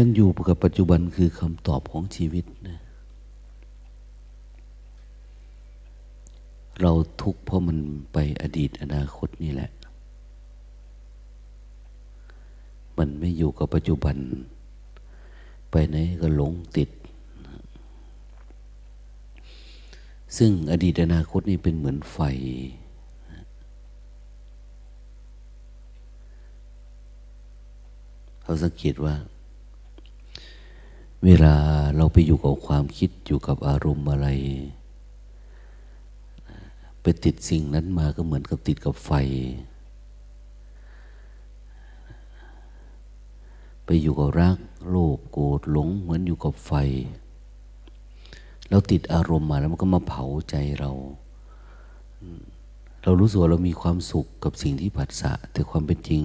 การอยู่กับปัจจุบันคือคำตอบของชีวิตนะเราทุกข์เพราะมันไปอดีตอนาคตนี่แหละ มันไม่อยู่กับปัจจุบัน ไปไหนก็หลงติด ซึ่งอดีตอนาคตนี่เป็นเหมือนไฟเราสังเกตว่า เวลาเราไปอยู่กับความคิดอยู่กับอารมณ์อะไร ไปติดสิ่งนั้นมาก็เหมือนกับติดกับไฟ ไปอยู่กับรักโลภโกรธหลงเหมือนอยู่กับไฟ เราติดอารมณ์มาแล้วมันก็มาเผาใจเรา เรารู้สึกว่าเรามีความสุขกับสิ่งที่ผัสสะแต่ความเป็นจริง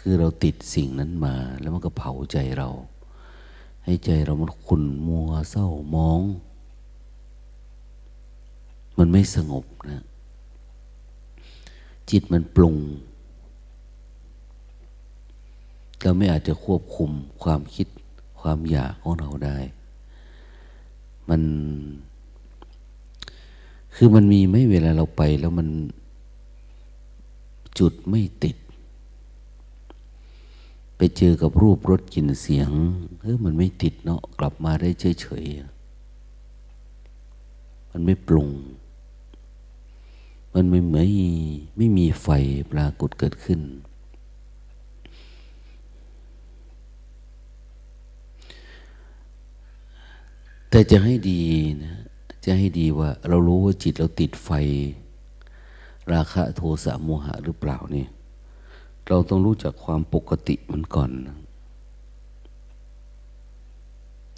คือเราติดสิ่งนั้นมา แล้วมันก็เผาใจเรา ให้ใจเรามันขุ่นมัวเศร้ามอง มันไม่สงบนะ จิตมันปรุง เราไม่อาจจะควบคุมความคิดความอยากของเราได้ มัน คือมันมีไม่เวลาเราไปแล้วมันจุดไม่ติด ไปเจอกับรูปรสกลิ่นเสียงเออมันไม่ติดเนาะกลับมาได้เฉยๆมันไม่ปรุง มันไม่เหมือนไม่มีไฟปรากฏเกิดขึ้น แต่จะให้ดีนะจะให้ดีว่า เรารู้ว่าจิตเราติดไฟ ราคะโทสะโมหะหรือเปล่าเนี่ย เราต้องรู้จักความปกติมันก่อน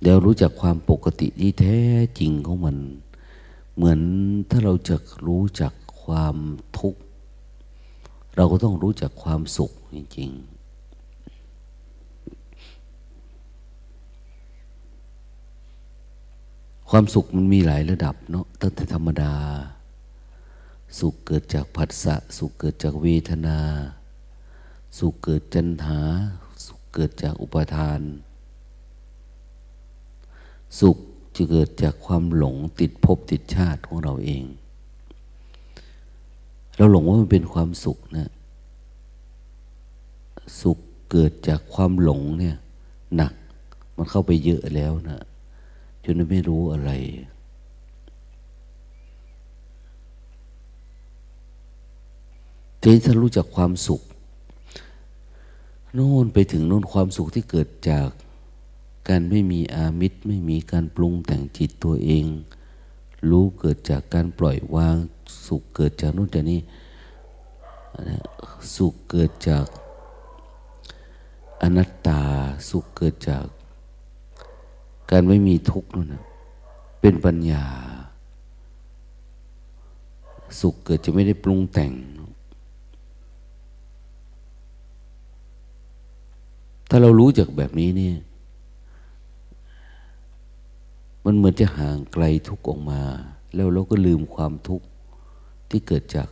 เดี๋ยวรู้จักความปกติที่แท้จริงของมัน เหมือนถ้าเราจะรู้จักความทุกข์ เราก็ต้องรู้จักความสุขจริงๆความสุขมันมีหลายระดับเนาะตั้งแต่ธรรมดา สุขเกิดจากผัสสะ สุขเกิดจากเวทนา สุขเกิดจันหา สุขเกิดจากอุปทาน สุขจะเกิดจากความหลงติดภพติดชาติของเราเอง เราหลงว่ามันเป็นความสุขนะ สุขเกิดจากความหลงเนี่ยหนัก มันเข้าไปเยอะแล้วนะจนไม่รู้อะไรทีนี้ถ้ารู้จักความสุข โน่นไปถึงโน่นความสุขที่เกิดจากการไม่มีอามิตรไม่มีการปรุงแต่งจิตตัวเอง รู้เกิดจากการปล่อยวางสุขเกิดจากนู่นจากนี้สุขเกิดจากอนัตตาสุขเกิดจาก การไม่มีทุกข์นั่นนะเป็นปัญญา สุขเกิดจะไม่ได้ปรุงแต่ง ถ้าเรารู้จากแบบนี้เนี่ย มันเหมือนจะห่างไกลทุกข์ออกมา แล้วเราก็ลืมความทุกข์ที่เกิดจาก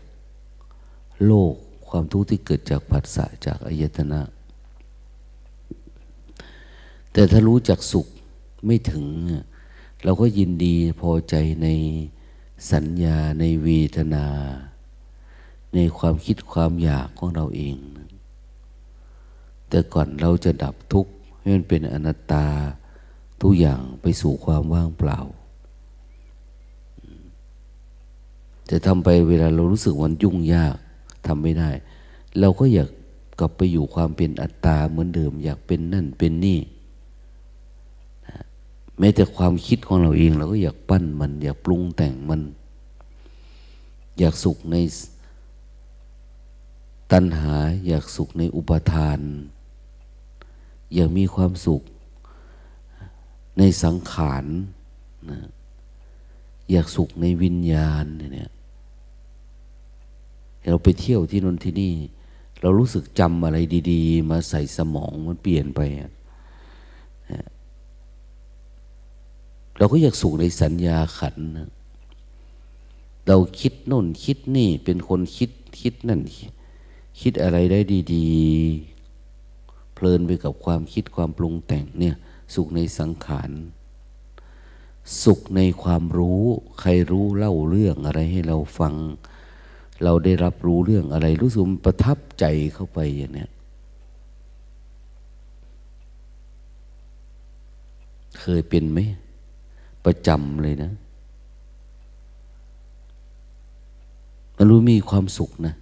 โลก ความทุกข์ที่เกิดจากผัสสะจากอายตนะ แต่ถ้ารู้จักสุขไม่ถึง เราก็ยินดีพอใจในสัญญาในเวทนา ในความคิดความอยากของเราเอง แต่ก่อนเราจะดับทุกข์ให้มันเป็นอนัตตา ทุกอย่างไปสู่ความว่างเปล่า จะทำไปเวลาเรารู้สึกวันยุ่งยากทำไม่ได้ เราก็อยากกลับไปอยู่ความเป็นอัตตาเหมือนเดิม อยากเป็นนั่นเป็นนี่แม้แต่ความคิดของเราเองเราก็อยากปั้นมัน อยากปรุงแต่งมัน อยากสุขในตัณหา อยากสุขในอุปทาน อยากมีความสุข ในสังขารนะอยากสุขในวิญญาณเนี่ยเราไปเที่ยวที่นนที่นี่ เรารู้สึกจำอะไรดี ๆ มาใส่สมองมันเปลี่ยนไปเราก็อยากสูกในสัญญาขันนะเราคิดนู่นคิดนี่เป็นคนคิดคิดนั่น คิดอะไรได้ดี ๆ ลินไปกับความคิดความปรุงแต่งเนี่ย สุขในสังขาร สุขในความรู้ ใครรู้เล่าเรื่องอะไรให้เราฟัง เราได้รับรู้เรื่องอะไร รู้สึกประทับใจเข้าไปอย่างเนี้ยเคยเป็นไหม ประจำเลยนะมันรู้มีความสุขนะ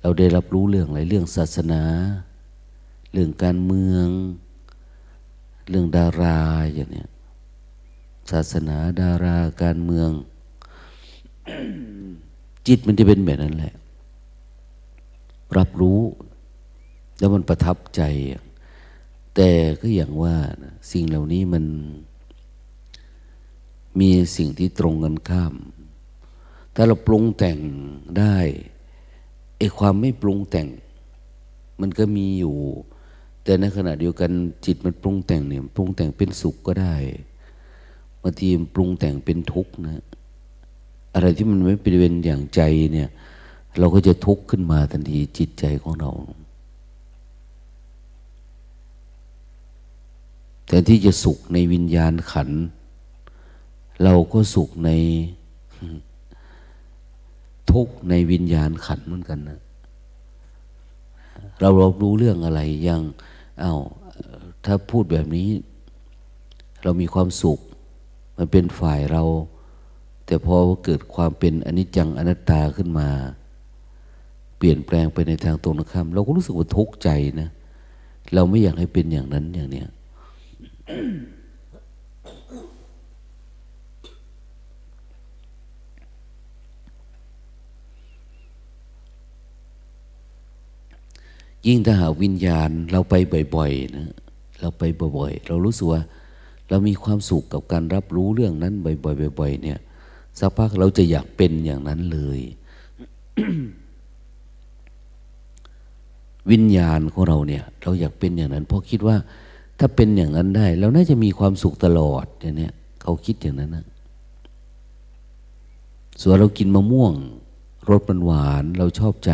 เราได้รับรู้เรื่องอะไรเรื่องศาสนา เรื่องการเมือง เรื่องดาราอย่างเนี้ยศาสนาดาราการเมือง จิตมันจะเป็นแบบนั้นแหละ รับรู้ แล้วมันประทับใจ แต่ก็อย่างว่านะสิ่งเหล่านี้มันมีสิ่งที่ตรงกันข้าม ถ้าเราปรุงแต่งได้ไอ้ความไม่ปรุงแต่ง มันก็มีอยู่ แต่ในขณะเดียวกันจิตมันปรุงแต่งเนี่ยปรุงแต่งเป็นสุขก็ได้บางทีมันปรุงแต่งเป็นทุกข์นะ อะไรที่มันไม่เป็นอย่างใจเนี่ย เราก็จะทุกข์ขึ้นมาทันทีจิตใจของเรา แต่ที่จะสุขในวิญญาณขัน เราก็สุขในทุกในวิญญาณขันเหมือนกันนะ เรารับรู้เรื่องอะไรยัง อา้าวถ้าพูดแบบนี้ เรามีความสุข มันเป็นฝ่ายเรา แต่พอเกิดความเป็นอนิจจังอนัตตาขึ้นมา เปลี่ยนแปลงไปในทางตรงข้ามเราก็รู้สึกว่าทุกข์ใจนะ เราไม่อยากให้เป็นอย่างนั้นอย่างเนี้ย ยิ่งถ้าหาวิญญาณเราไปบ่อยๆนะเราไปบ่อยๆ เรารู้สึกว่าเรามีความสุขกับการรับรู้เรื่องนั้นบ่อยๆบ่อยๆเนี่ยสักพักเราจะอยากเป็นอย่างนั้นเลย วิญญาณของเราเนี่ย เราอยากเป็นอย่างนั้น เพราะคิดว่า ถ้าเป็นอย่างนั้นได้ เราน่าจะมีความสุขตลอดอย่างนี้เขาคิดอย่างนั้นนะส่วนเรากินมะม่วงรสมันหวาน เราชอบใจ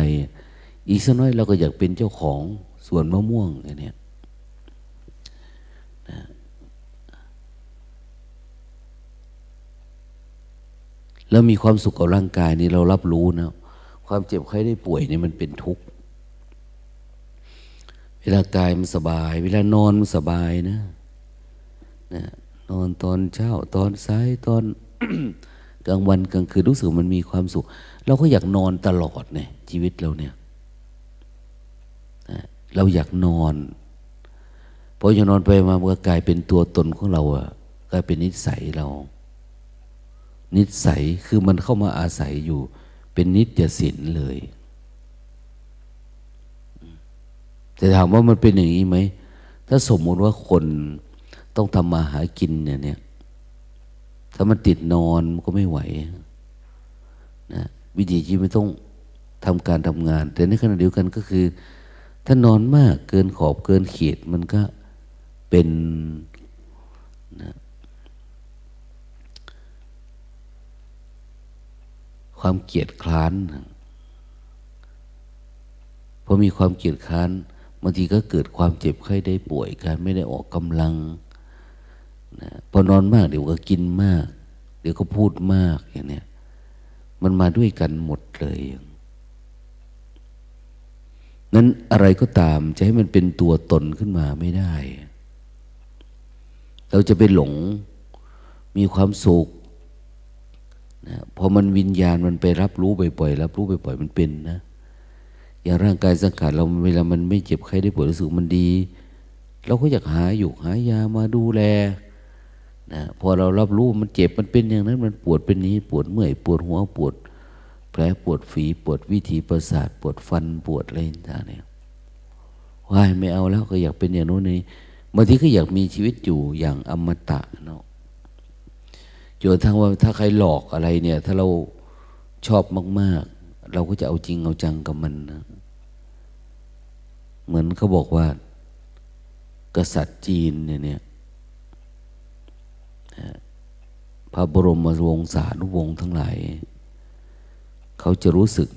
อีกสักน้อยเราก็อยากเป็นเจ้าของสวนมะม่วงอย่างนี้นะแล้วมีความสุขกับร่างกายนี้เรารับรู้นะ ความเจ็บไข้ได้ป่วยนี่มันเป็นทุกข์ เวลากายมันสบาย เวลานอนมันสบายนะนะนอนตอนเช้าตอนสายตอนกลางวันกลางคืนรู้สึกมันมีความสุข เราก็อยากนอนตลอดเนี่ยชีวิตเราเนี่ย เราอยากนอนพอจะนอนไปมามันก็กลายเป็นตัวตนของเราอะกลายเป็นนิสัยเรา นิสัยคือมันเข้ามาอาศัยอยู่ เป็นนิจสินเลย แต่ถามว่ามันเป็นอย่างนี้ไหม ถ้าสมมติว่าคนต้องทำมาหากินเนี่ยเนี่ย ถ้ามันติดนอนมันก็ไม่ไหวนะวิธีชีวิตต้องทำการทำงาน แต่ในขณะเดียวกันก็คือ ถ้านอนมากเกินขอบเกินเขตมันก็เป็นนะความเกียดคร้านพอมีความเกียดคร้านบางทีก็เกิดความเจ็บไข้ได้ป่วยการไม่ได้ออกกำลังนะพอนอนมากเดี๋ยวก็กินมาก เดี๋ยวก็พูดมากอย่างนี้มันมาด้วยกันหมดเลย นั้นอะไรก็ตามจะให้มันเป็นตัวตนขึ้นมาไม่ได้ เราจะไปหลงมีความสุขนะพอมันวิญญาณมันไปรับรู้บ่อยๆรับรู้บ่อยๆมันเป็นนะ อย่างร่างกายสังขารเราเวลามันไม่เจ็บใครได้ปวดรู้สึกมันดี เราก็อยากหาอยู่หายามาดูแลนะพอเรารับรู้มันเจ็บมันเป็นอย่างนั้น มันปวดเป็นนี้ ปวดเมื่อยปวดหัวปวด แผลปวดฝีปวดวิถีประสาทปวดฟันปวดอะไรต่างเนี่ยว่ายไม่เอาแล้วก็อยากเป็นอย่างโน้นนี้บางทีก็อยากมีชีวิตอยู่อย่างอมตะเนาะจนทั้งว่าถ้าใครหลอกอะไรเนี่ย ถ้าเราชอบมาก ๆ เราก็จะเอาจริงเอาจังกับมันนะเหมือนเขาบอกว่า กษัตริย์จีนเนี่ยเนี่ยพระบรมวงศานุวงศ์ทั้งหลาย เขาจะรู้สึก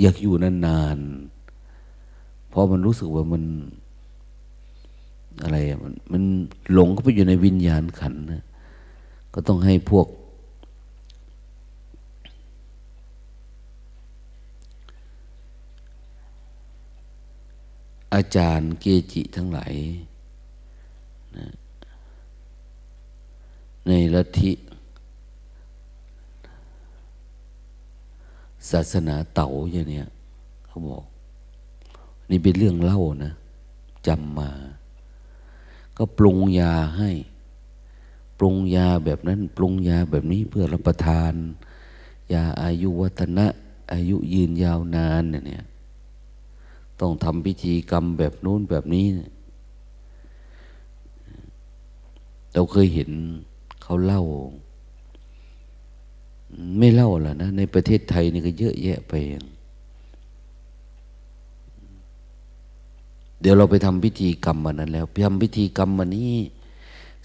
อยากอยู่นานๆ เพราะมันรู้สึกว่ามันอะไรมันมันหลงเข้าไปอยู่ในวิญญาณขันนะก็ต้องให้พวก อาจารย์เกจิทั้งหลายนะในลัทธิ ศาสนาเต่าอย่างเนี้ยเขาบอก นี่เป็นเรื่องเล่านะจำมา ก็ปรุงยาให้ ปรุงยาแบบนั้น ปรุงยาแบบนี้เพื่อรับประทาน ยาอายุวัฒนะ อายุยืนยาวนานเนี่ยต้องทำพิธีกรรมแบบนู้นแบบนี้เราเคยเห็นเขาเล่า ไม่เล่าล่ะนะ ในประเทศไทยนี่ก็เยอะแยะไปเดี๋ยวเราไปทำพิธีกรรมมันนั้นแล้วทำพิธีกรรมมันนี้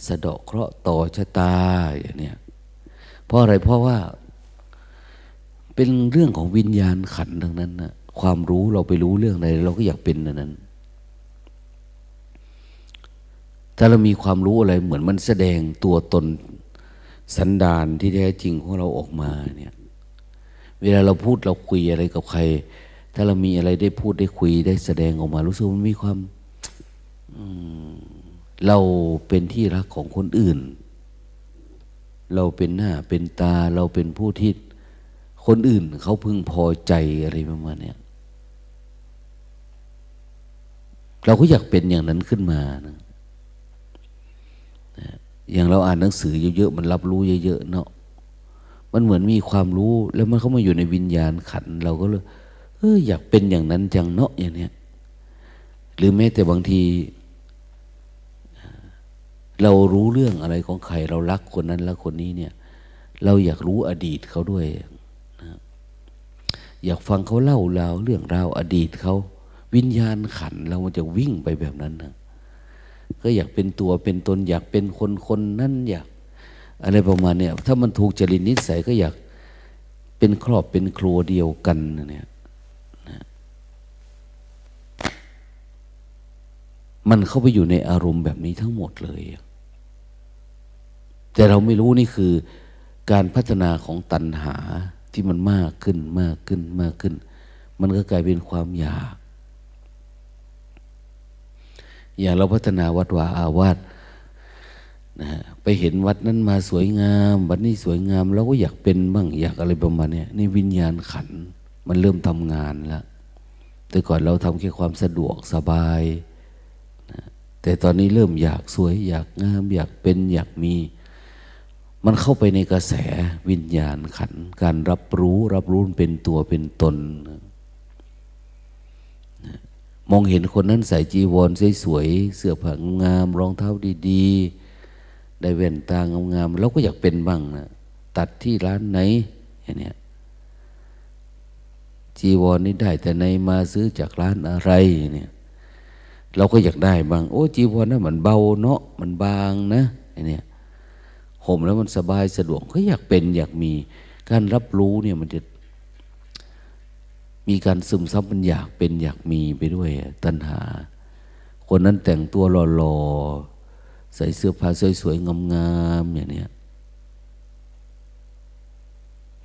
สะเดาะเคราะห์ต่อชะตาอย่างเนี้ยเพราะอะไรเพราะว่า เป็นเรื่องของวิญญาณขันทั้งนั้นนะความรู้เราไปรู้เรื่องอะไรเราก็อยากเป็นนั้นถ้าเรามีความรู้อะไรเหมือนมันแสดงตัวตน สันดานที่แท้จริงของเราออกมาเนี่ย เวลาเราพูดเราคุยอะไรกับใคร ถ้าเรามีอะไรได้พูดได้คุยได้แสดงออกมา รู้สึกมันมีความเราเป็นที่รักของคนอื่น เราเป็นหน้าเป็นตาเราเป็นผู้ที่คนอื่น เขาพึงพอใจอะไรประมาณนี้เราก็อยากเป็นอย่างนั้นขึ้นมานะ อย่างเราอ่านหนังสือเยอะๆมันรับรู้เยอะๆเนาะมันเหมือนมีความรู้แล้วมันเข้ามาอยู่ในวิญญาณขัน เราก็เลยเอออยากเป็นอย่างนั้นจังเนาะอย่างเนี้ยหรือแม้แต่บางที เรารู้เรื่องอะไรของใคร เรารักคนนั้นรักคนนี้เนี่ย เราอยากรู้อดีตเขาด้วยนะอยากฟังเขาเล่าราเรื่องราวอดีตเขาวิญญาณขันเรามันจะวิ่งไปแบบนั้นนะ ก็อยากเป็นตัวเป็นตน อยากเป็นคนคนนั้นอยาก อะไรประมาณเนี้ยถ้ามันถูกจริตนิสัยก็อยากเป็นครอบเป็นครัวเดียวกันเนี่ยนะมันเข้าไปอยู่ในอารมณ์แบบนี้ทั้งหมดเลย แต่เราไม่รู้นี่คือ การพัฒนาของตัณหาที่มันมากขึ้นมากขึ้นมากขึ้น มันก็กลายเป็นความอยาก อย่างเราพัฒนาวัดวาอาวาสนะไปเห็นวัดนั้นมาสวยงามวัดนี้สวยงามเราก็อยากเป็นบ้างอยากอะไรประมาณนี้นี่วิญญาณขันมันเริ่มทำงานแล้วแต่ก่อนเราทำแค่ความสะดวกสบายนะแต่ตอนนี้เริ่มอยากสวย อยากงาม อยากเป็นอยากมี มันเข้าไปในกระแสวิญญาณขัน การรับรู้รับรู้เป็นตัวเป็นตนนะ มองเห็นคนนั้นใส่จีวรสวยๆเสื้อผ้างามรองเท้าดีๆ ได้แว่นตางามๆเราก็อยากเป็นบ้างนะตัดที่ร้านไหนอย่างเนี้ยจีวรนี้ได้แต่ในมาซื้อจากร้านอะไรเนี่ยเราก็อยากได้บ้าง โอ้จีวรนั้นมันเบาเนาะมันบางนะอเนี้ยห่มแล้วมันสบายสะดวกก็อยากเป็นอยากมี การรับรู้เนี่ยมันจะ มีการซึมซับมันอยากเป็นอยากมีไปด้วยตัณหา คนนั้นแต่งตัวหล่อๆ ใส่เสื้อผ้าสวยๆ งามๆอย่างนี้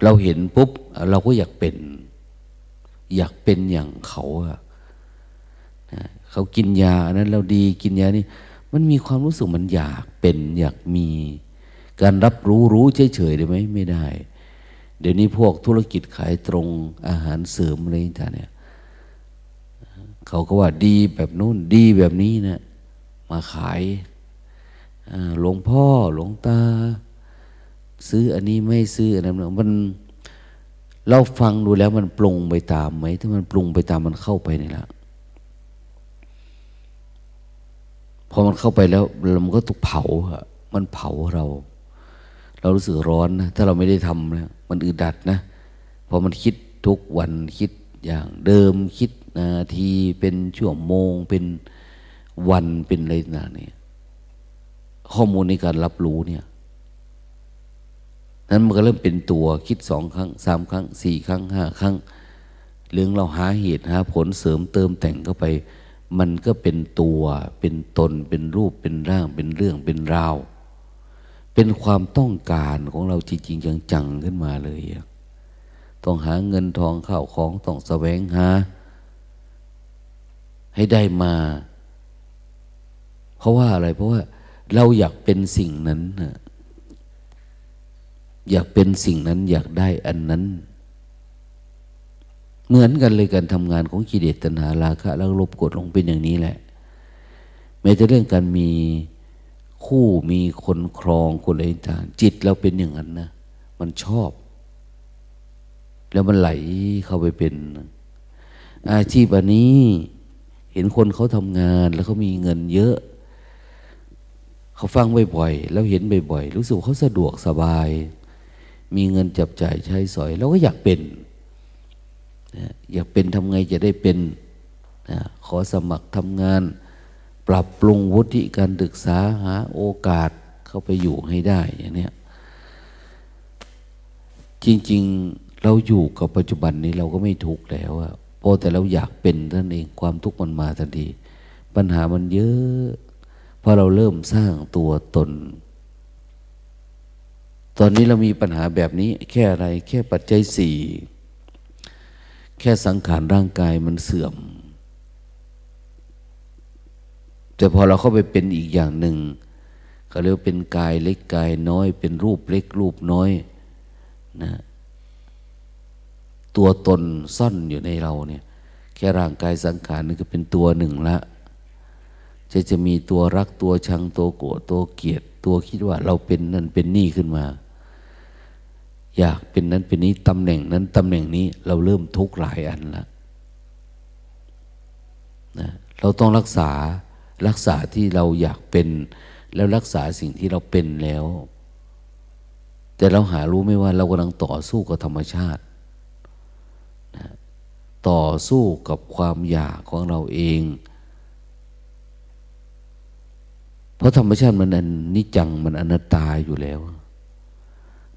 เราเห็นปุ๊บ เราก็อยากเป็น อยากเป็นอย่างเขาอะเขากินยาอันนั้นเราดีกินยานี่มันมีความรู้สึกมันอยากเป็นอยากมี การรับรู้รู้เฉยๆได้ไหมไม่ได้ เดี๋ยวนี้พวกธุรกิจขายตรงอาหารเสริมอะไรต่างเนี่ยเขาก็ว่าดีแบบนู้นดีแบบนี้นะมาขายหลวงพ่อหลวงตา ซื้ออันนี้ไม่ซื้ออันนั้นมันเราฟังดูแล้วมันปรุงไปตามไหม ถ้ามันปรุงไปตามมันเข้าไปนี่ละพอมันเข้าไปแล้วมันก็ถูกเผาอะมันเผาเรา เรารู้สึกร้อนนะถ้าเราไม่ได้ทำนะมันอึดัดนะพอมันคิดทุกวันคิดอย่างเดิมคิดนาทีเป็นชั่วโมงเป็นวันเป็นอะไรต่างเนี่ยข้อมูลในการรับรู้เนี่ยนั้นมันก็เริ่มเป็นตัวคิดสองครั้งสามครั้งสี่ครั้งห้าครั้งเรื่องเราหาเหตุหาผลเสริมเติมแต่งเข้าไป มันก็เป็นตัวเป็นตนเป็นรูปเป็นร่างเป็นเรื่องเป็นราว เป็นความต้องการของเราจริงๆจังๆขึ้นมาเลย ต้องหาเงินทองข้าวของต้องแสวงหา ให้ได้มา เพราะว่าอะไร เพราะว่า เราอยากเป็นสิ่งนั้นอยากเป็นสิ่งนั้น อยากได้อันนั้น เหมือนกันเลยการทำงานของกิเลสตัณหาราคะแล้วลบกดลงเป็นอย่างนี้แหละแม้แต่เรื่องการมี คู่มีคนครองคนอะไรต่างจิตเราเป็นอย่างนั้นนะ มันชอบ แล้วมันไหลเข้าไปเป็น อาชีพอันนี้ เห็นคนเขาทำงานแล้วเขามีเงินเยอะ เขาฟังบ่อยๆแล้วเห็นบ่อยๆรู้สึกเขาสะดวกสบาย มีเงินจับจ่ายใช้สอยเราก็อยากเป็นอยากเป็นทำไงจะได้เป็นขอสมัครทำงาน ปรับปรุงวุฒิการศึกษาหาโอกาสเข้าไปอยู่ให้ได้อย่างนี้จริง ๆเราอยู่กับปัจจุบันนี้เราก็ไม่ทุกข์แล้วอะพอแต่เราอยากเป็นท่านเองความทุกข์มันมาทันทีปัญหามันเยอะพอเราเริ่มสร้างตัวตน ตอนนี้เรามีปัญหาแบบนี้ แค่อะไร แค่ปัจจัยสี่แค่สังขารร่างกายมันเสื่อม แต่พอเราเข้าไปเป็นอีกอย่างหนึ่งเขาเรียกเป็นกายเล็กกายน้อย เป็นรูปเล็กรูปน้อยนะตัวตนซ่อนอยู่ในเราเนี่ย แค่ร่างกายสังขารนี่ก็เป็นตัวหนึ่งละจะจะมีตัวรักตัวชังตัวโกรธตัวเกลียดตัวคิดว่าเราเป็นนั่นเป็นนี่ขึ้นมา อยากเป็นนั้นเป็นนี้ตำแหน่งนั้นตำแหน่งนี้เราเริ่มทุกข์หลายอันละนะเราต้องรักษา รักษาที่เราอยากเป็น แล้วรักษาสิ่งที่เราเป็นแล้ว แต่เราหารู้ไม่ว่าเรากำลังต่อสู้กับธรรมชาตินะต่อสู้กับความอยากของเราเอง เพราะธรรมชาติมันอันนิจังมันอนัตตาอยู่แล้ว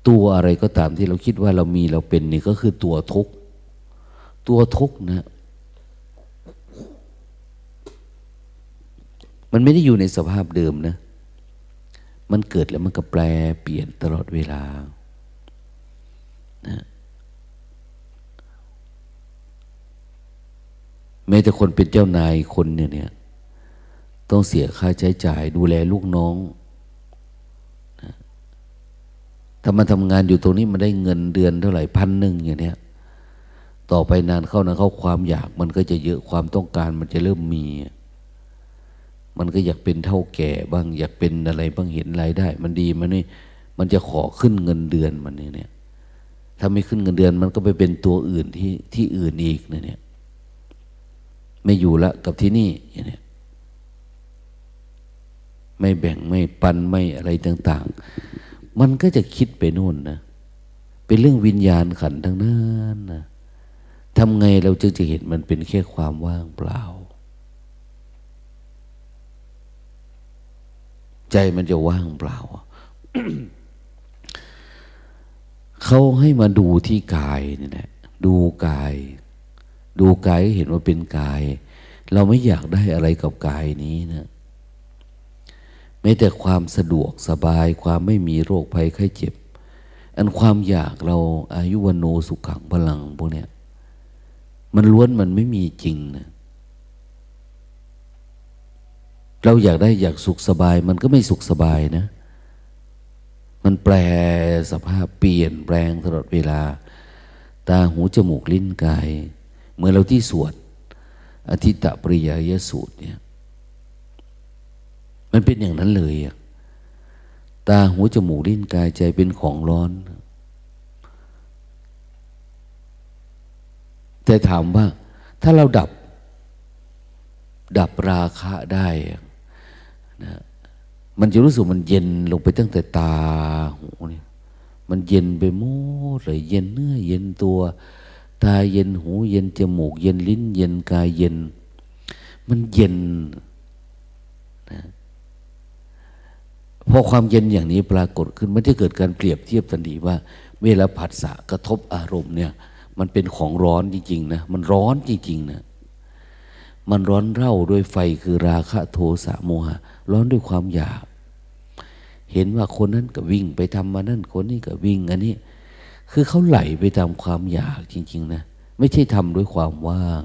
ตัวอะไรก็ตามที่เราคิดว่าเรามีเราเป็นนี่ก็คือตัวทุกข์ตัวทุกข์นะ มันไม่ได้อยู่ในสภาพเดิมนะ มันเกิดแล้วมันก็แปลเปลี่ยนตลอดเวลานะแม้แต่คนเป็นเจ้านายคนเนี่ย ต้องเสียค่าใช้จ่าย ดูแลลูกน้องนะถ้ามาทำงานอยู่ตรงนี้มันได้เงินเดือนเท่าไหร่พันหนึ่งอย่างเนี้ย ต่อไปนานเข้านะเข้าความอยากมันก็จะเยอะความต้องการมันจะเริ่มมี มันก็อยากเป็นเท่าแก่บ้าง อยากเป็นอะไรบ้างเห็นรายได้ มันดีมันนี่มันจะขอขึ้นเงินเดือนมันนี่เนี่ย ถ้าไม่ขึ้นเงินเดือน มันก็ไปเป็นตัวอื่นที่ที่อื่นอีกเนี่ย ไม่อยู่ละกับที่นี่อย่างเนี้ยไม่แบ่งไม่ปันไม่อะไรต่าง ๆ มันก็จะคิดไปนู่นนะ เป็นเรื่องวิญญาณขันทั้งนั้นนะทำไงเราจึงจะเห็นมันเป็นแค่ความว่างเปล่า ใจมันจะว่างเปล่า เขาให้มาดูที่กายนี่แหละดูกาย ดูกายเห็นว่าเป็นกาย เราไม่อยากได้อะไรกับกายนี้นะแม้แต่ความสะดวกสบายความไม่มีโรคภัยไข้เจ็บ อันความอยากเราอายุวันโนสุขังพลังพวกเนี้ยมันล้วนมันไม่มีจริงนะ เราอยากได้อยากสุขสบาย มันก็ไม่สุขสบายนะ มันแปลสภาพเปลี่ยนแปลงตลอดเวลา ตาหูจมูกลิ้นกาย เมื่อเราที่สวดอธิตะปริยายสูตรเนี่ย มันเป็นอย่างนั้นเลยตาหูจมูกลิ้นกายใจเป็นของร้อน แต่ถามว่าถ้าเราดับ ดับราคะได้ นะมันจะรู้สึกมันเย็นลงไปตั้งแต่ตาหูนี่มันเย็นไปหมดเลยเย็นเนื้อเย็นตัว ตาเย็นหูเย็นจมูก เย็นลิ้น เย็นกายเย็น มันเย็นนะพพอความเย็นอย่างนี้ปรากฏขึ้นมันจะเกิดการเปรียบเทียบทันทีว่า เวลาผัสสะกระทบอารมณ์เนี่ย มันเป็นของร้อนจริงๆนะมันร้อนจริงๆนะมันร้อนเร่าด้วยไฟคือราคะโทสะโมหะ ร้อนด้วยความอยาก เห็นว่าคนนั้นก็วิ่งไปทำมานั่นคนนี้ก็วิ่งอันนี้ คือเขาไหลไปตามความอยากจริง ๆ นะ ไม่ใช่ทำด้วยความว่าง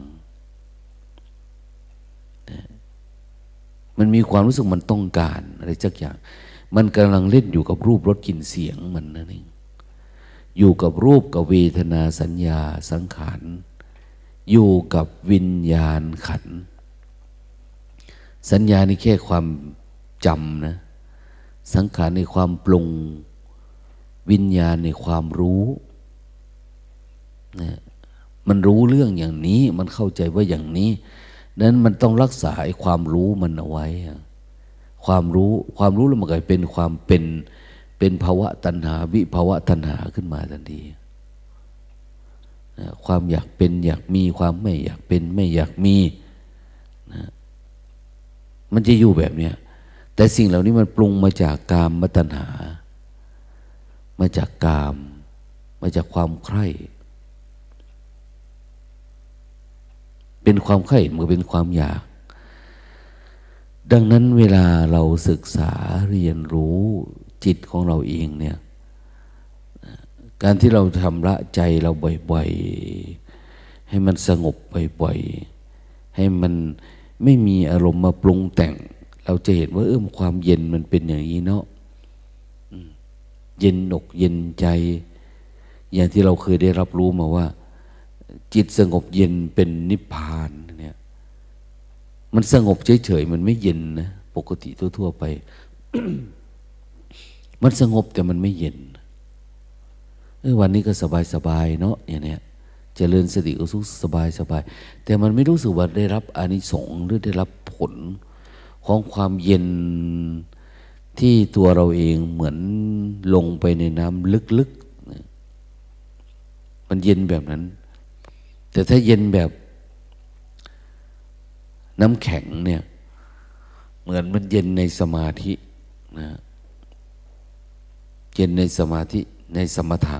มันมีความรู้สึกมันต้องการอะไรสักอย่าง มันกำลังเล่นอยู่กับรูปรสกลิ่นเสียงมันนั่นเองอยู่กับรูปกับเวทนาสัญญาสังขาร อยู่กับวิญญาณขัน สัญญานี่แค่ความจำนะ สังขารในความปรุง วิญญาณในความรู้นะมันรู้เรื่องอย่างนี้ มันเข้าใจว่าอย่างนี้นั้นมันต้องรักษาความรู้มันเอาไว้ ความรู้ความรู้แล้วมันก็เป็นความเป็นเป็นภาวะตัณหา วิภาวะตัณหาขึ้นมาทันทีความอยากเป็นอยากมีความไม่อยากเป็นไม่อยากมี มันจะอยู่แบบเนี้ยแต่สิ่งเหล่านี้มันปรุงมาจากกามมตัณหา มาจากกาม มาจากความใคร่ เป็นความใคร่มันเป็นความอยาก ดังนั้นเวลาเราศึกษาเรียนรู้จิตของเราเองเนี่ยการที่เราทำละใจเราบ่อยๆ ให้มันสงบบ่อยๆ ให้มัน ไม่มีอารมณ์มาปรุงแต่ง เราจะเห็นว่าเอื้อมความเย็นมันเป็นอย่างนี้เนาะเย็นอกเย็นใจ อย่างที่เราเคยได้รับรู้มาว่า จิตสงบเย็นเป็นนิพพานเนี่ยมันสงบเฉยๆมันไม่เย็นนะปกติทั่วๆไป มันสงบแต่มันไม่เย็นวันนี้ก็สบายสบายเนาะอย่างเนี้ย เจริญสติอุสุสบายสบาย แต่มันไม่รู้สึกว่าได้รับอานิสงส์หรือได้รับผลของความเย็นที่ตัวเราเองเหมือนลงไปในน้ำลึกๆ มันเย็นแบบนั้น แต่ถ้าเย็นแบบน้ำแข็งเนี่ย เหมือนมันเย็นในสมาธินะเย็นในสมาธิในสมถะ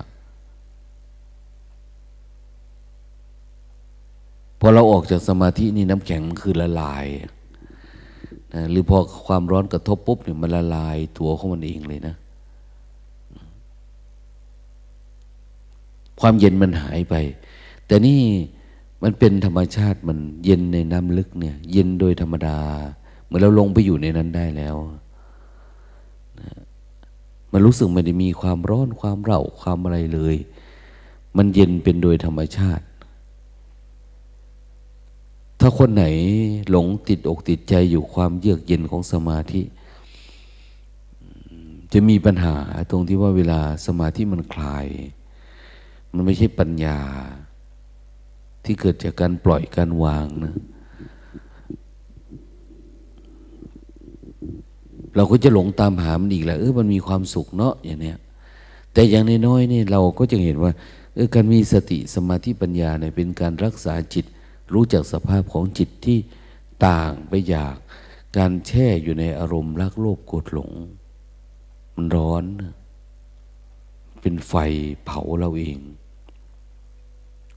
พอเราออกจากสมาธินี่น้ำแข็งมันคือละลายนะหรือพอความร้อนกระทบปุ๊บเนี่ยมันละลายตัวของมันเองเลยนะ ความเย็นมันหายไป แต่นี่มันเป็นธรรมชาติมันเย็นในน้ำลึกเนี่ย เย็นโดยธรรมดาเมื่อเราลงไปอยู่ในนั้นได้แล้วนะมันรู้สึกไม่ได้มีความร้อนความเร่าความอะไรเลย มันเย็นเป็นโดยธรรมชาติ ถ้าคนไหนหลงติดอกติดใจอยู่ความเยือกเย็นของสมาธิ จะมีปัญหาตรงที่ว่าเวลาสมาธิมันคลาย มันไม่ใช่ปัญญา ที่เกิดจากการปล่อยการวางนะเราก็จะหลงตามหามันอีกแหละเออมันมีความสุขเนาะอย่างเนี้ย แต่อย่างน้อยๆนี่เราก็จะเห็นว่าเออการมีสติสมาธิปัญญาเนี่ยเป็นการรักษาจิต รู้จักสภาพของจิตที่ต่างไปจากการแช่อยู่ในอารมณ์รักโลภโกรธหลง มันร้อน เป็นไฟเผาเราเอง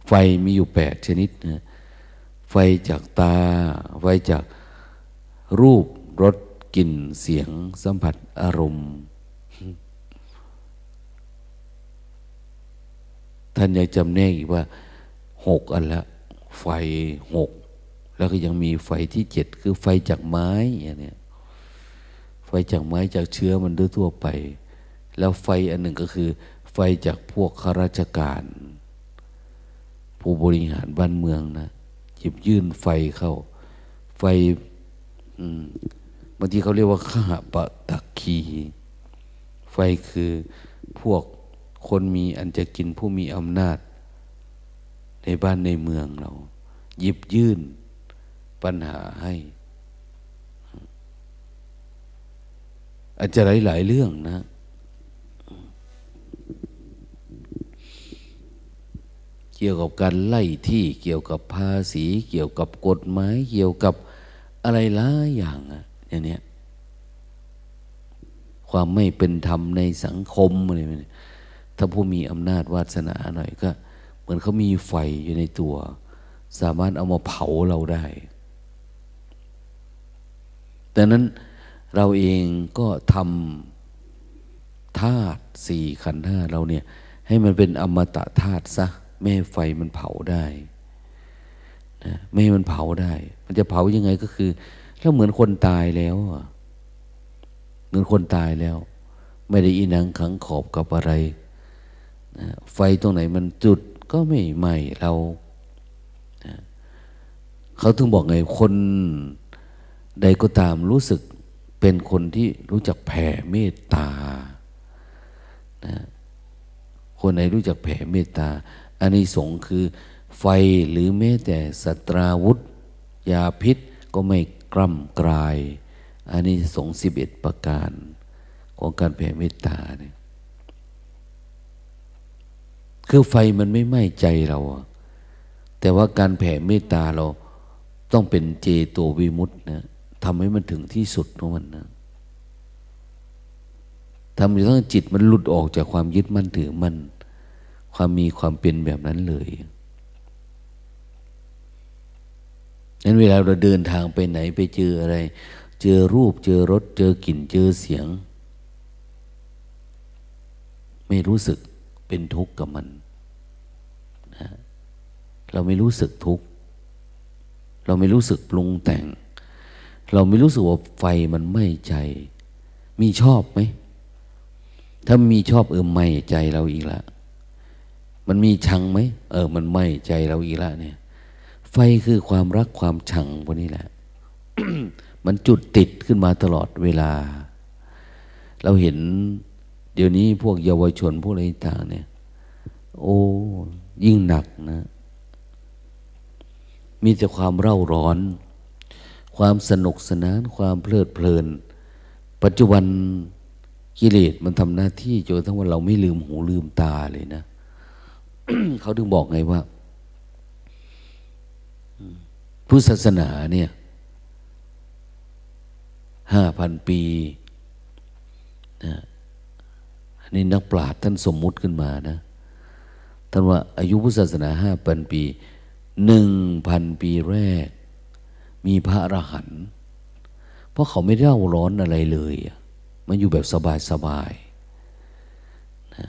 ไฟมีอยู่แปดชนิดนะไฟจากตา ไฟจากรูปรสกลิ่นเสียงสัมผัสอารมณ์ ท่านยังจำแนกอีกว่าหกอันละ ไฟหกแล้วก็ยังมีไฟที่เจ็ดคือไฟจากไม้อย่างนี้ไฟจากไม้จากเชื้อมันด้วยทั่วไป แล้วไฟอันหนึ่งก็คือ ไฟจากพวกข้าราชการ ผู้บริหารบ้านเมืองนะหยิบยื่นไฟเข้า ไฟบางทีเขาเรียกว่าข้าปะตักคี ไฟคือพวกคนมีอันจะกินผู้มีอำนาจ ในบ้านในเมืองเรา หยิบยื่นปัญหาให้ อาจจะหลายหลายเรื่องนะ เกี่ยวกับการไล่ที่เกี่ยวกับภาษี เกี่ยวกับกฎหมายเกี่ยวกับอะไรหลายอย่างอะอย่างเนี้ยความไม่เป็นธรรมในสังคมอะไรนี่ถ้าผู้มีอำนาจวาสนาหน่อยก็ เหมือนเขามีไฟอยู่ในตัว สามารถเอามาเผาเราได้ดังนั้นเราเองก็ทำธาตุสี่ขันธ์ห้าเราเนี่ย ให้มันเป็นอมตะธาตุซะไม่ให้ไฟมันเผาได้นะไม่ให้มันเผาได้ มันจะเผายังไงก็คือถ้าเหมือนคนตายแล้วเหมือนคนตายแล้ว ไม่ได้อินังขังขอบกับอะไรนะไฟตรงไหนมันจุด ก็ไม่ไหม้เรานะเขาถึงบอกไงคนใดก็ตามรู้สึกเป็นคนที่รู้จักแผ่เมตตานะคนไหนรู้จักแผ่เมตตาอันนี้สงคือไฟหรือแม้แต่สตราวุธ ยาพิษก็ไม่กล้ำกลาย อันนี้สงสิบเอ็ดประการของการแผ่เมตตาเนี่ย คือไฟมันไม่ไหม้ใจเรา แต่ว่าการแผ่เมตตาเราต้องเป็นเจโตวิมุตต์นะทำให้มันถึงที่สุดของมันนะทำให้ต้องจิตมันหลุดออกจากความยึดมั่นถือมั่นความมีความเป็นแบบนั้นเลยนั้นเวลาเราเดินทางไปไหนไปเจออะไร เจอรูปเจอรสเจอกลิ่นเจอเสียง ไม่รู้สึก เป็นทุกข์กับมันนะเราไม่รู้สึกทุกข์ เราไม่รู้สึกปรุงแต่ง เราไม่รู้สึกว่าไฟมันไหม้ใจ มีชอบไหม ถ้ามีชอบเออไหม้ใจเราอีกละ มันมีชังไหม เออ มันไหม้ใจเราอีกละเนี่ย ไฟคือความรักความชังพวกนี้แหละ มันจุดติดขึ้นมาตลอดเวลา เราเห็น เดี๋ยวนี้พวกเยาวชนพวกอะไรต่างเนี่ย โอ้ ยิ่งหนักนะ มีแต่ความเร่าร้อน ความสนุกสนาน ความเพลิดเพลิน ปัจจุบันกิเลสมันทำหน้าที่จนทั้งวันเราไม่ลืมหูลืมตาเลยนะ เขาถึงบอกไงว่าพุทธศาสนาเนี่ยห้าพันปีนะ อันนี้นักปราชญ์ท่านสมมุติขึ้นมานะท่านว่าอายุพุทธศาสนาห้าพันปีหนึ่งพันปีแรก มีพระอรหันต์เพราะเขาไม่เร่าร้อนอะไรเลยมันอยู่แบบสบายๆนะ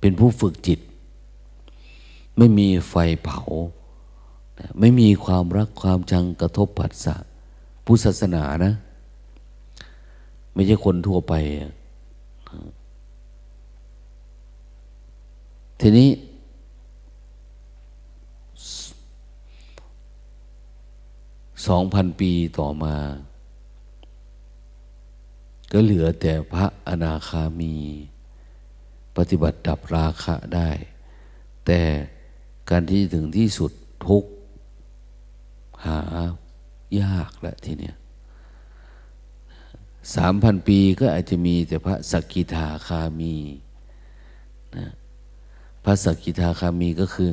เป็นผู้ฝึกจิต ไม่มีไฟเผานะไม่มีความรักความชังกระทบผัสสะพุทธศาสนานะ ไม่ใช่คนทั่วไป ทีนี้ สองพันปีต่อมา ก็เหลือแต่พระอนาคามี ปฏิบัติดับราคะได้ แต่การที่ถึงที่สุดทุกหายากและทีเนี้ยสามพันปีก็อาจจะมีแต่พระสกิทาคามีนะ พระสกิทาคามีก็คือ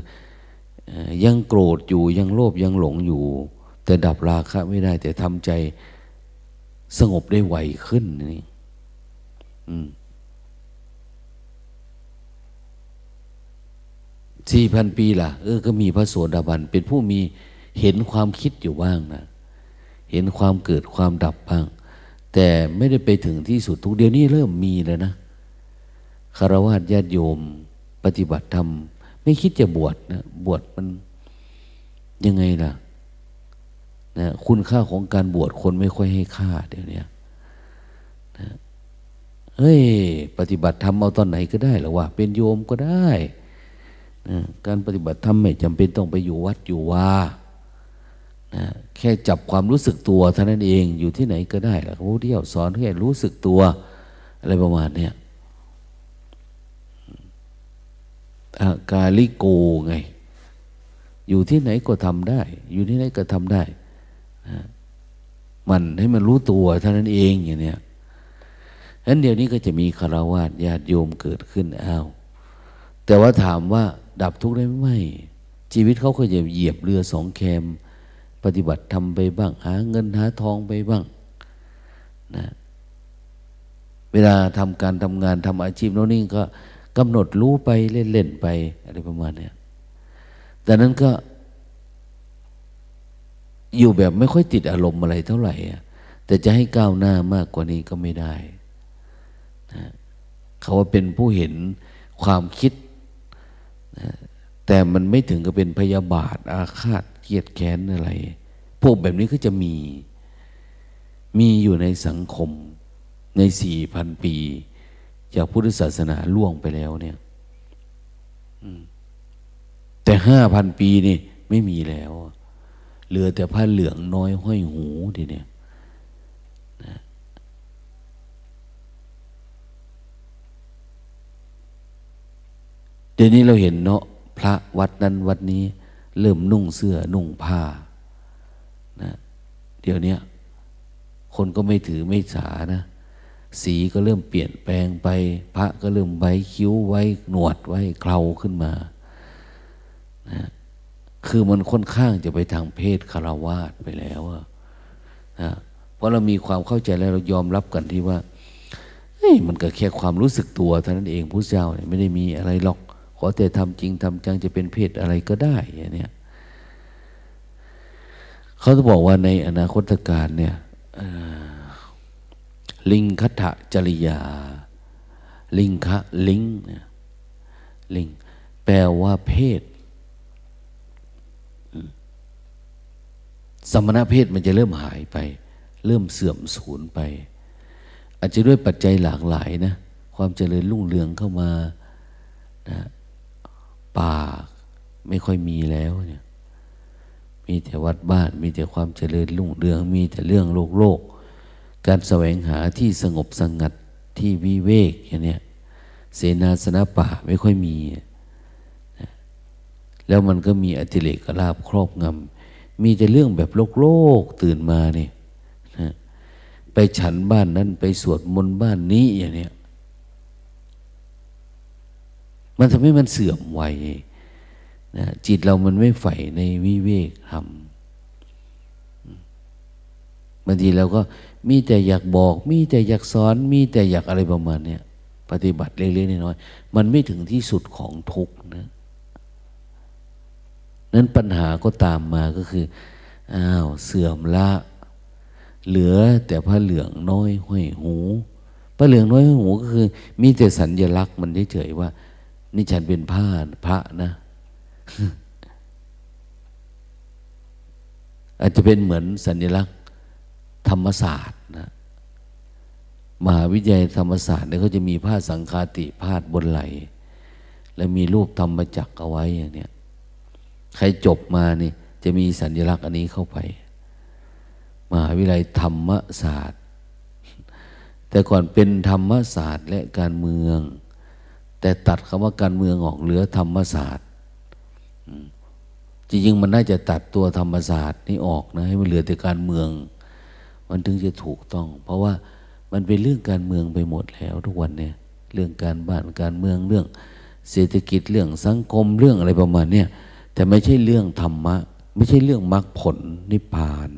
ยังโกรธอยู่ยังโลภยังหลงอยู่ แต่ดับราคะไม่ได้ แต่ทำใจสงบได้ไวขึ้นนี่สี่พันปีล่ะ เออก็มีพระโสดาบัน เป็นผู้มีเห็นความคิดอยู่บ้างนะเห็นความเกิดความดับบ้าง แต่ไม่ได้ไปถึงที่สุดทุกเดียวนี้เริ่มมีแล้วนะคารวะญาติโยม ปฏิบัติธรรมไม่คิดจะบวชนะบวชมันยังไงล่ะนะคุณค่าของการบวชคนไม่ค่อยให้ค่าเดี๋ยวนี้นะเฮ้ย ปฏิบัติธรรมเอาตอนไหนก็ได้หรอวะเป็นโยมก็ได้นะการปฏิบัติธรรมไม่จำเป็นต้องไปอยู่วัดอยู่ว่านะแค่จับความรู้สึกตัวเท่านั้นเองอยู่ที่ไหนก็ได้แหละพระพุทธเจ้าสอนแค่รู้สึกตัว อะไรประมาณเนี้ย อากาลิโกไง อยู่ที่ไหนก็ทำได้ อยู่ที่ไหนก็ทำได้ มันให้มันรู้ตัวเท่านั้นเองอย่างเนี้ยนั้นเดี๋ยวนี้ก็จะมีคารวะญาติโยมเกิดขึ้นอ้าวแต่ว่าถามว่าดับทุกข์ได้ไหมชีวิตเขาก็จะเหยียบเรือสองแคม ปฏิบัติทำไปบ้าง หาเงินหาทองไปบ้างนะเวลาทำการทำงานทำอาชีพโน่นนี่ก็ กำหนดรู้ไปเล่นๆไป อะไรประมาณนี้ดังนั้นก็ อยู่แบบไม่ค่อยติดอารมณ์อะไรเท่าไหร่แต่จะให้ก้าวหน้ามากกว่านี้ก็ไม่ได้นะเขาว่าเป็นผู้เห็นความคิดนะแต่มันไม่ถึงกับเป็นพยาบาท อาฆาตเกียดแค้นอะไร พวกแบบนี้ก็จะมี มีอยู่ในสังคมในสี่พันปี จากพุทธศาสนาล่วงไปแล้วเนี่ยแต่ห้าพันปีนี่ไม่มีแล้ว เหลือแต่ผ้าเหลืองน้อยห้อยหูทีเนี่ยเดี๋ยวนี้เราเห็นเนาะพระวัดนั้นวัดนี้ เริ่มนุ่งเสื้อนุ่งผ้านะเดี๋ยวนี้คนก็ไม่ถือไม่สานะ สีก็เริ่มเปลี่ยนแปลงไป พระก็เริ่มไว้คิ้วไว้หนวดไว้เคราขึ้นมานะคือมันค่อนข้างจะไปทางเพศคารวาสไปแล้วนะเพราะเรามีความเข้าใจแล้วเรายอมรับกันที่ว่าเฮ้ยมันก็แค่ความรู้สึกตัวเท่านั้นเองผู้เจ้าเนี่ยไม่ได้มีอะไรหรอก ขอแต่ทำจริงทำจังจะเป็นเพศอะไรก็ได้อย่างนี้เขาจะบอกว่าในอนาคตการเนี่ย ลิงคัตจริยา ลิงคะลิงลิง แปลว่าเพศ สมณเพศมันจะเริ่มหายไป เริ่มเสื่อมสูญไป อาจจะด้วยปัจจัยหลากหลายนะ ความเจริญรุ่งเรืองเข้ามานะป่าไม่ค่อยมีแล้วเนี่ยมีแต่วัดบ้าน มีแต่ความเจริญรุ่งเรือง มีแต่เรื่องโลกโลก การแสวงหาที่สงบสงัดที่วิเวกอย่างเนี้ยเสนาสนะป่าไม่ค่อยมี แล้วมันก็มีอติเลกลาบครอบงำมีแต่เรื่องแบบโลกโลกตื่นมาเนี่ยไปฉันบ้านนั้นไปสวดมนต์บ้านนี้อย่างเนี้ยมันทำให้มันเสื่อมวัยนะจิตเรามันไม่ใฝ่ในวิเวกธรรมบางทีเราก็ มีแต่อยากบอก มีแต่อยากสอน มีแต่อยากอะไรประมาณเนี้ยปฏิบัติเล็กๆน้อยๆมันไม่ถึงที่สุดของทุกนะนั้นปัญหาก็ตามมาก็คืออ้าวเสื่อมละ เหลือแต่ผ้าเหลืองน้อยห้อยหูผ้าเหลืองน้อยห้อยหูก็คือ มีแต่สัญญลักษณ์มันเฉยๆว่า นี่ฉันเป็นผ้าพระนะ อาจจะเป็นเหมือนสัญลักษณ์ ธรรมศาสตร์นะมหาวิทยาลัยธรรมศาสตร์เนี่ยเขาจะมีผ้าสังคาติพาดบนไหล แล้วมีรูปธรรมจักเอาไว้อย่างเนี้ยใครจบมานี่จะมีสัญลักษณ์อันนี้เข้าไป มหาวิทยาลัยธรรมศาสตร์ แต่ก่อนเป็นธรรมศาสตร์และการเมือง แต่ตัดคำว่าการเมืองออกเหลือธรรมศาสตร์จริงๆมันน่าจะตัดตัวธรรมศาสตร์นี่ออกนะให้มันเหลือแต่การเมือง มันถึงจะถูกต้อง เพราะว่ามันเป็นเรื่องการเมืองไปหมดแล้วทุกวันเนี่ยเรื่องการบ้านการเมืองเรื่อง เศรษฐกิจเรื่องสังคมเรื่องอะไรประมาณเนี่ยแต่ไม่ใช่เรื่องธรรมะ ไม่ใช่เรื่องมรรคผลนิพพาน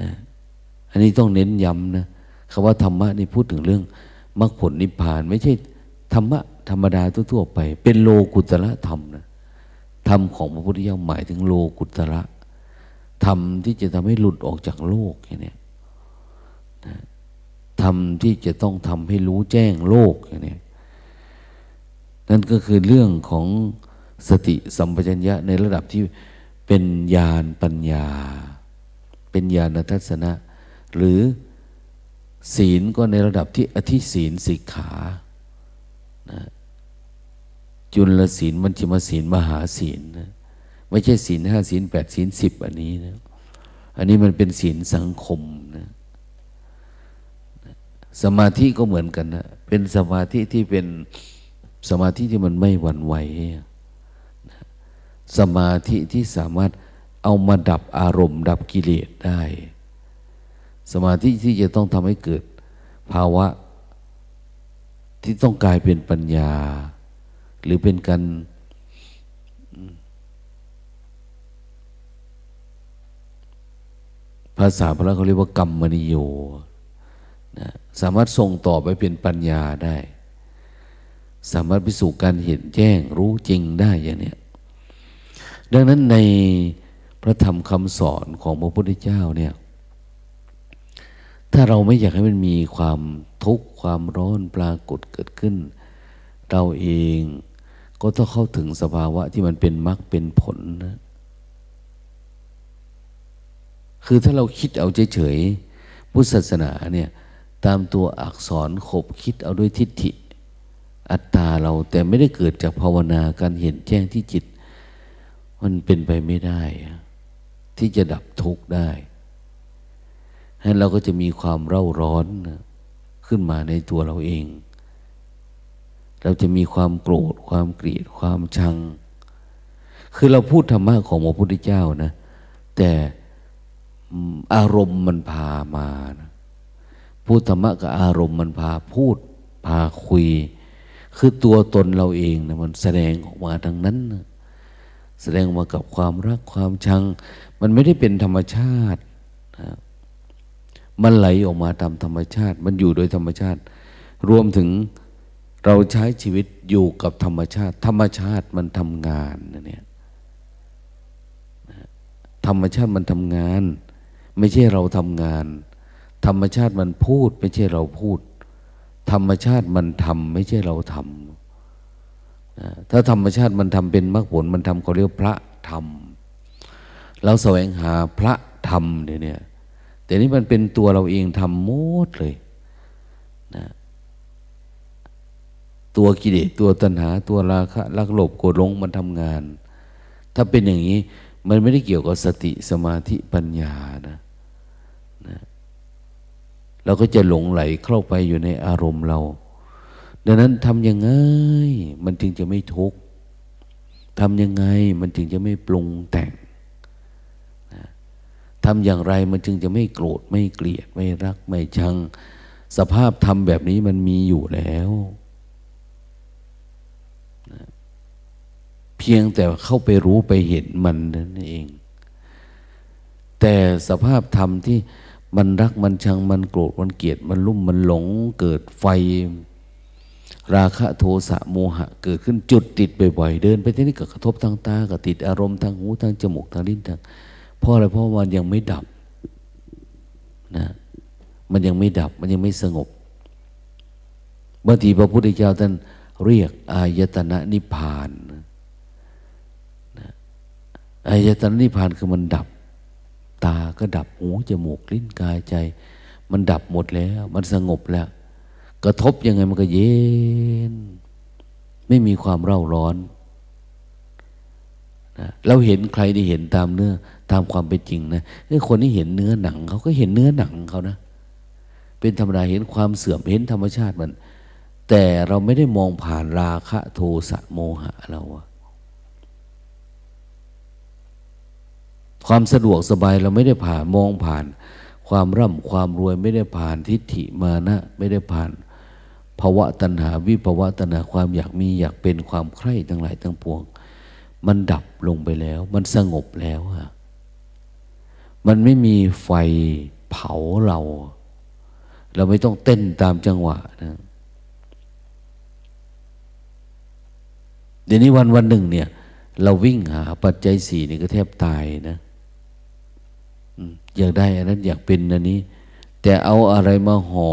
นะอันนี้ต้องเน้นย้ำนะคำว่าธรรมะนี่พูดถึงเรื่องมรรคผลนิพพาน ไม่ใช่ธรรมะธรรมดาทั่วๆไป เป็นโลกุตระธรรมนะธรรมของพระพุทธเจ้าหมายถึงโลกุตระ ธรรมที่จะทำให้หลุดออกจากโลกอย่างนี้นะธรรมที่จะต้องทำให้รู้แจ้งโลกอย่างนี้นั่นก็คือเรื่องของสติสัมปชัญญะในระดับที่เป็นญาณปัญญา เป็นญาณทัศนะ หรือศีลก็ในระดับที่อธิศีลสิกขานะจุลศีลมันจิมศีลมหาศีลนะ ไม่ใช่ศีลห้าศีลแปดศีลสิบอันนี้นะ อันนี้มันเป็นศีลสังคมนะสมาธิก็เหมือนกันนะ เป็นสมาธิที่เป็นสมาธิที่มันไม่หวั่นไหว สมาธิที่สามารถเอามาดับอารมณ์ ดับกิเลสได้ สมาธิที่จะต้องทำให้เกิด ภาวะที่ต้องกลายเป็นปัญญา หรือเป็นการาษาพระเขาเรียกว่ากรรมมนิโยนะสามารถส่งต่อไปเป็นปัญญาได้ สามารถไปสู่การเห็นแจ้งรู้จริงได้อย่างเนี้ยดังนั้นในพระธรรมคำสอนของพระพุทธเจ้าเนี่ยถ้าเราไม่อยากให้มันมีความทุกข์ความร้อนปรากฏเกิดขึ้น เราเองก็ต้องเข้าถึงสภาวะที่มันเป็นมรรคเป็นผลนะ คือถ้าเราคิดเอาเฉยๆพุทธศาสนาเนี่ยตามตัวอักษรขบคิดเอาด้วยทิฏฐิ อัตตาเราแต่ไม่ได้เกิดจากภาวนาการเห็นแจ้งที่จิต มันเป็นไปไม่ได้ ที่จะดับทุกข์ได้ให้เราก็จะมีความเร่าร้อนขึ้นมาในตัวเราเอง เราจะมีความโกรธ ความเกลียดความชัง คือเราพูดธรรมะของพระพุทธเจ้านะ แต่ อารมณ์มันพามานะพูดธรรมะกับอารมณ์มันพาพูด พาคุย คือตัวตนเราเองนะมันแสดงออกมาทางนั้นนะแสดงมากับความรักความชัง มันไม่ได้เป็นธรรมชาตินะมันไหลออกมาตามธรรมชาติ มันอยู่โดยธรรมชาติ รวมถึงเราใช้ชีวิตอยู่กับธรรมชาติ ธรรมชาติมันทำงานนะเนี่ยธรรมชาติมันทำงาน ไม่ใช่เราทำงาน ธรรมชาติมันพูด ไม่ใช่เราพูด ธรรมชาติมันทำไม่ใช่เราทำถ้าธรรมชาติมันทำเป็นมรรคผลมันทำเขาเรียกพระธรรมเราแสวงหาพระธรรมเนี่ยแต่นี้มันเป็นตัวเราเองทำหมดเลยนะตัวกิเลสตัวตัณหาตัวราคะลักโลภโกรธลงมันทำงาน ถ้าเป็นอย่างนี้ มันไม่ได้เกี่ยวกับสติสมาธิปัญญานะนะเราก็จะหลงไหลเข้าไปอยู่ในอารมณ์เรา ดังนั้นทำยังไง มันจึงจะไม่ทุกข์ทำยังไงมันจึงจะไม่ปรุงแต่งทำอย่างไรมันจึงจะไม่โกรธไม่เกลียดไม่รักไม่ชัง สภาพธรรมแบบนี้มันมีอยู่แล้ว เพียงแต่เข้าไปรู้ไปเห็นมันนั่นเอง แต่สภาพธรรมที่มันรักมันชังมันโกรธมันเกลียดมันลุ่มมันหลงเกิดไฟ ราคะโทสะโมหะ เกิดขึ้นจุดติดบ่อยๆเดิน ไปที่นี่ก็กระทบทางตาก็ติดอารมณ์ทางหูทางจมูกทางลิ้นทางเพราะอะไรเพราะมันยังไม่ดับนะมันยังไม่ดับมันยังไม่สงบบางทีพระพุทธเจ้าท่านเรียกอายตนะนิพพาน อายตนะนิพพานคือมันดับ ตาก็ดับหูจมูกลิ้นกายใจ มันดับหมดแล้ว มันสงบแล้ว กระทบยังไงมันก็เย็น ไม่มีความเร่าร้อนนะเราเห็นใครได้เห็นตามเนื้อตามความเป็นจริงนะไอ้คนที่เห็นเนื้อหนัง เขาก็เห็นเนื้อหนังเขานะ เป็นธรรมดาเห็นความเสื่อมเห็นธรรมชาติมัน แต่เราไม่ได้มองผ่านราคะโทสะโมหะเราอะ ความสะดวกสบายเราไม่ได้ผ่านมองผ่าน ความร่ำความรวยไม่ได้ผ่านทิฏฐิมานะ ไม่ได้ผ่านภาวะตัณหาวิภาวะตัณหาความอยากมีอยากเป็นความใคร่ทั้งหลายทั้งปวง มันดับลงไปแล้ว มันสงบแล้วอะมันไม่มีไฟเผาเรา เราไม่ต้องเต้นตามจังหวะนะเดี๋ยวนี้วันวันหนึ่งเนี่ย เราวิ่งหาปัจจัยสี่นี่ก็แทบตายนะ อยากได้อันนั้นอยากเป็นอันนี้ แต่เอาอะไรมาห่อ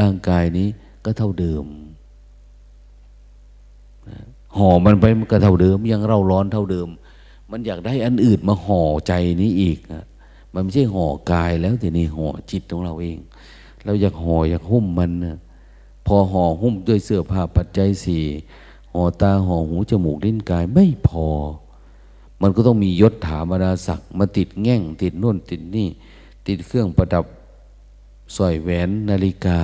ร่างกายนี้ก็เท่าเดิมห่อมันไปมันก็เท่าเดิม ยังเร่าร้อนเท่าเดิม มันอยากได้อันอื่นมาห่อใจนี้อีกมันไม่ใช่ห่อกายแล้วแต่นี่ห่อจิตของเราเอง เราอยากห่ออยากหุ้มมันนะพอห่อหุ้มด้วยเสื้อผ้าปัจจัยสี่ห่อตาห่อหูจมูกลิ้นกายไม่พอ มันก็ต้องมียศถาบรรดาศักดิ์มาติดแง่ง ติดน่นติดนี่ ติดเครื่องประดับสร้อยแหวนนาฬิกา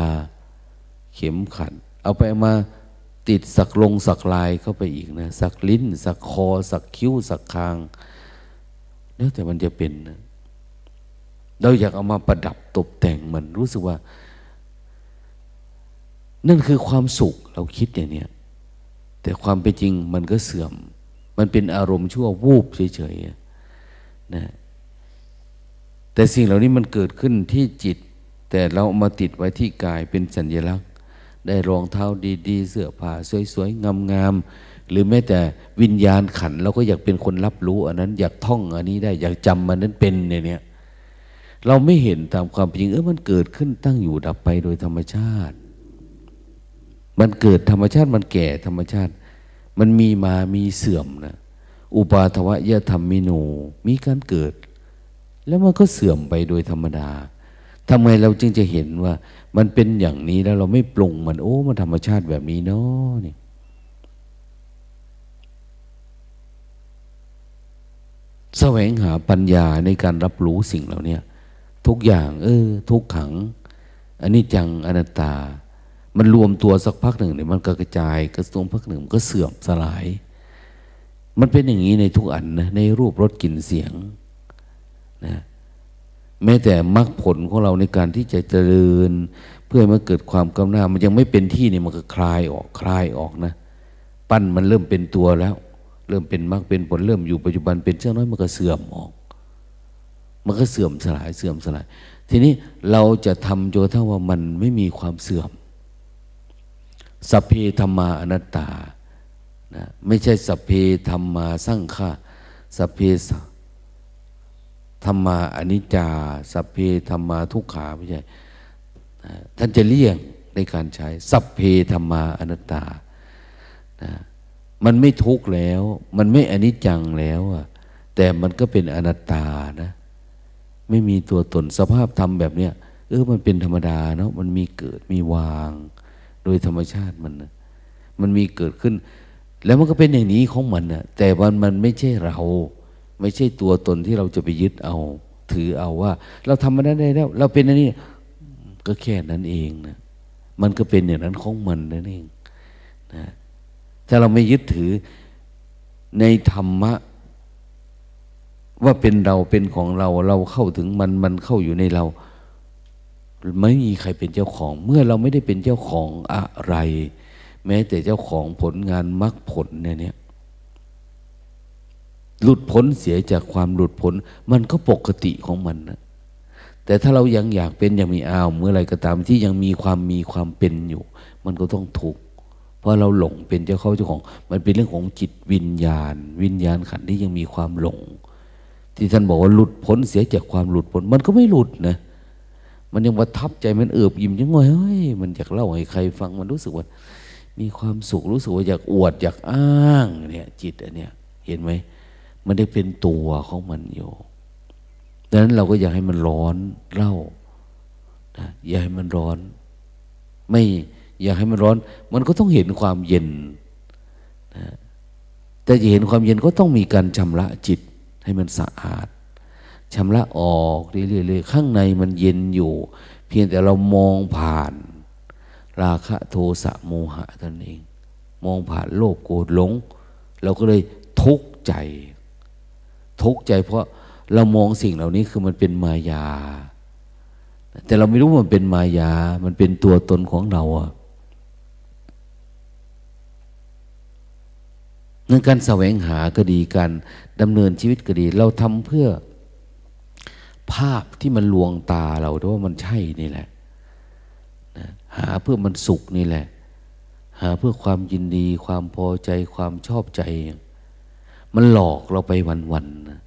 เข็มขัด เอาไปมาติดสักลงสักลายเข้าไปอีกนะสักลิ้น สักคอ สักคิ้ว สักคางแล้วแต่มันจะเป็นนะเราอยากเอามาประดับตกแต่งมันรู้สึกว่า นั่นคือความสุขเราคิดอย่างนี้แต่ความเป็นจริงมันก็เสื่อม มันเป็นอารมณ์ชั่ววูบเฉยๆนะแต่สิ่งเหล่านี้มันเกิดขึ้นที่จิต แต่เรามาติดไว้ที่กายเป็นสัญลักษณ์ ได้รองเท้าดีๆ เสื้อผ้าสวยๆงามๆหรือแม้แต่วิญญาณขันเราก็อยากเป็นคนรับรู้อันนั้น อยากท่องอันนี้ได้อยากจำมันนั้นเป็นเนี่ยเราไม่เห็นตามความจริงเออมันเกิดขึ้นตั้งอยู่ดับไปโดยธรรมชาติ มันเกิดธรรมชาติมันแก่ธรรมชาติ มันมีมามีเสื่อมนะอุปาทวะยะธรรมมิโนมีการเกิด แล้วมันก็เสื่อมไปโดยธรรมดาทำไมเราจึงจะเห็นว่า มันเป็นอย่างนี้แล้วเราไม่ปรุงมันโอ้มันธรรมชาติแบบนี้เนาะนี่แสวงหาปัญญาในการรับรู้สิ่งเหล่านี้ทุกอย่าง เออ ทุกขังอันนี้จังอนัตตา มันรวมตัวสักพักหนึ่งเนี่ยมันก็กระจายกระทรงพักหนึ่งก็เสื่อมสลาย มันเป็นอย่างนี้ในทุกอันนะในรูปรสกลิ่นเสียงนะแม้แต่มรรคผลของเราในการที่จะเจริญ เพื่อมาเกิดความกำหน้า มันยังไม่เป็นที่เนี่ยมันก็คลายออกคลายออกนะ ปั้นมันเริ่มเป็นตัวแล้ว เริ่มเป็นมรรคเป็นผลเริ่มอยู่ปัจจุบันเป็นเช่นน้อยมันก็เสื่อมออก มันก็เสื่อมสลายเสื่อมสลาย ทีนี้เราจะทำจนถ้าว่ามันไม่มีความเสื่อม สัพเพธรรมาอนัตตานะไม่ใช่สัพเพธรรมาสร้างฆาสัพเพธรรมาอนิจจา สัพเพธรรมาทุกขาไม่ใช่ท่านจะเลี่ยงในการใช้ สัพเพธรรมาอนัตตานะมันไม่ทุกข์แล้ว มันไม่อนิจจังแล้วอะแต่มันก็เป็นอนัตตานะ ไม่มีตัวตนสภาพธรรมแบบเนี้ยเออมันเป็นธรรมดาเนาะมันมีเกิดมีวาง โดยธรรมชาติมันนะมันมีเกิดขึ้น แล้วมันก็เป็นอย่างนี้ของมันนะแต่มันมันไม่ใช่เรา ไม่ใช่ตัวตนที่เราจะไปยึดเอา ถือเอาว่า เราทำมันได้แล้ว เราเป็นอันนี้ก็แค่นั้นเองนะมันก็เป็นอย่างนั้นของมันนั่นเองนะถ้าเราไม่ยึดถือในธรรมะ ว่าเป็นเราเป็นของเรา เราเข้าถึงมันมันเข้าอยู่ในเรา ไม่มีใครเป็นเจ้าของ เมื่อเราไม่ได้เป็นเจ้าของอะไร แม้แต่เจ้าของผลงานมรรคผลเนี่ยหลุดพ้นเสียจากความหลุดพ้นมันก็ปกติของมันนะแต่ถ้าเรายังอยากเป็นยังมีอ้าวเมื่อไรก็ตามที่ยังมีความมีความเป็นอยู่ มันก็ต้องถูก เพราะเราหลงเป็นเจ้าเขาเจ้าของ มันเป็นเรื่องของจิตวิญญาณ วิญญาณขันที่ยังมีความหลง ที่ท่านบอกว่าหลุดพ้นเสียจากความหลุดพ้น มันก็ไม่หลุดนะ มันยังประทับใจมันเอือบยิ้มยังไงเฮ้ยมันอยากเล่าให้ใครฟังมันรู้สึกว่า มีความสุขรู้สึกว่าอยากอวดอยากอ้างเนี่ยจิตอันเนี้ยเห็นไหมมันได้เป็นตัวของมันอยู่ดังนั้นเราก็อยากให้มันร้อนเล่านะอยากให้มันร้อน ไม่อยากให้มันร้อน มันก็ต้องเห็นความเย็นนะแต่จะเห็นความเย็นก็ต้องมีการชำระจิตให้มันสะอาด ชำระออกเรื่อยๆข้างในมันเย็นอยู่ เพียงแต่เรามองผ่าน ราคะโทสะโมหะตนเอง มองผ่านโลภโกรธหลง เราก็เลยทุกข์ใจ ทุกข์ใจเพราะเรามองสิ่งเหล่านี้คือมันเป็นมายา แต่เราไม่รู้ว่ามันเป็นมายา มันเป็นตัวตนของเราอะเรื่องการแสวงหาก็ดีการดำเนินชีวิตก็ดี เราทำเพื่อ ภาพที่มันลวงตาเราด้วยว่ามันใช่นี่แหละนะหาเพื่อมันสุขนี่แหละ หาเพื่อความยินดี ความพอใจความชอบใจ มันหลอกเราไปวันๆนะ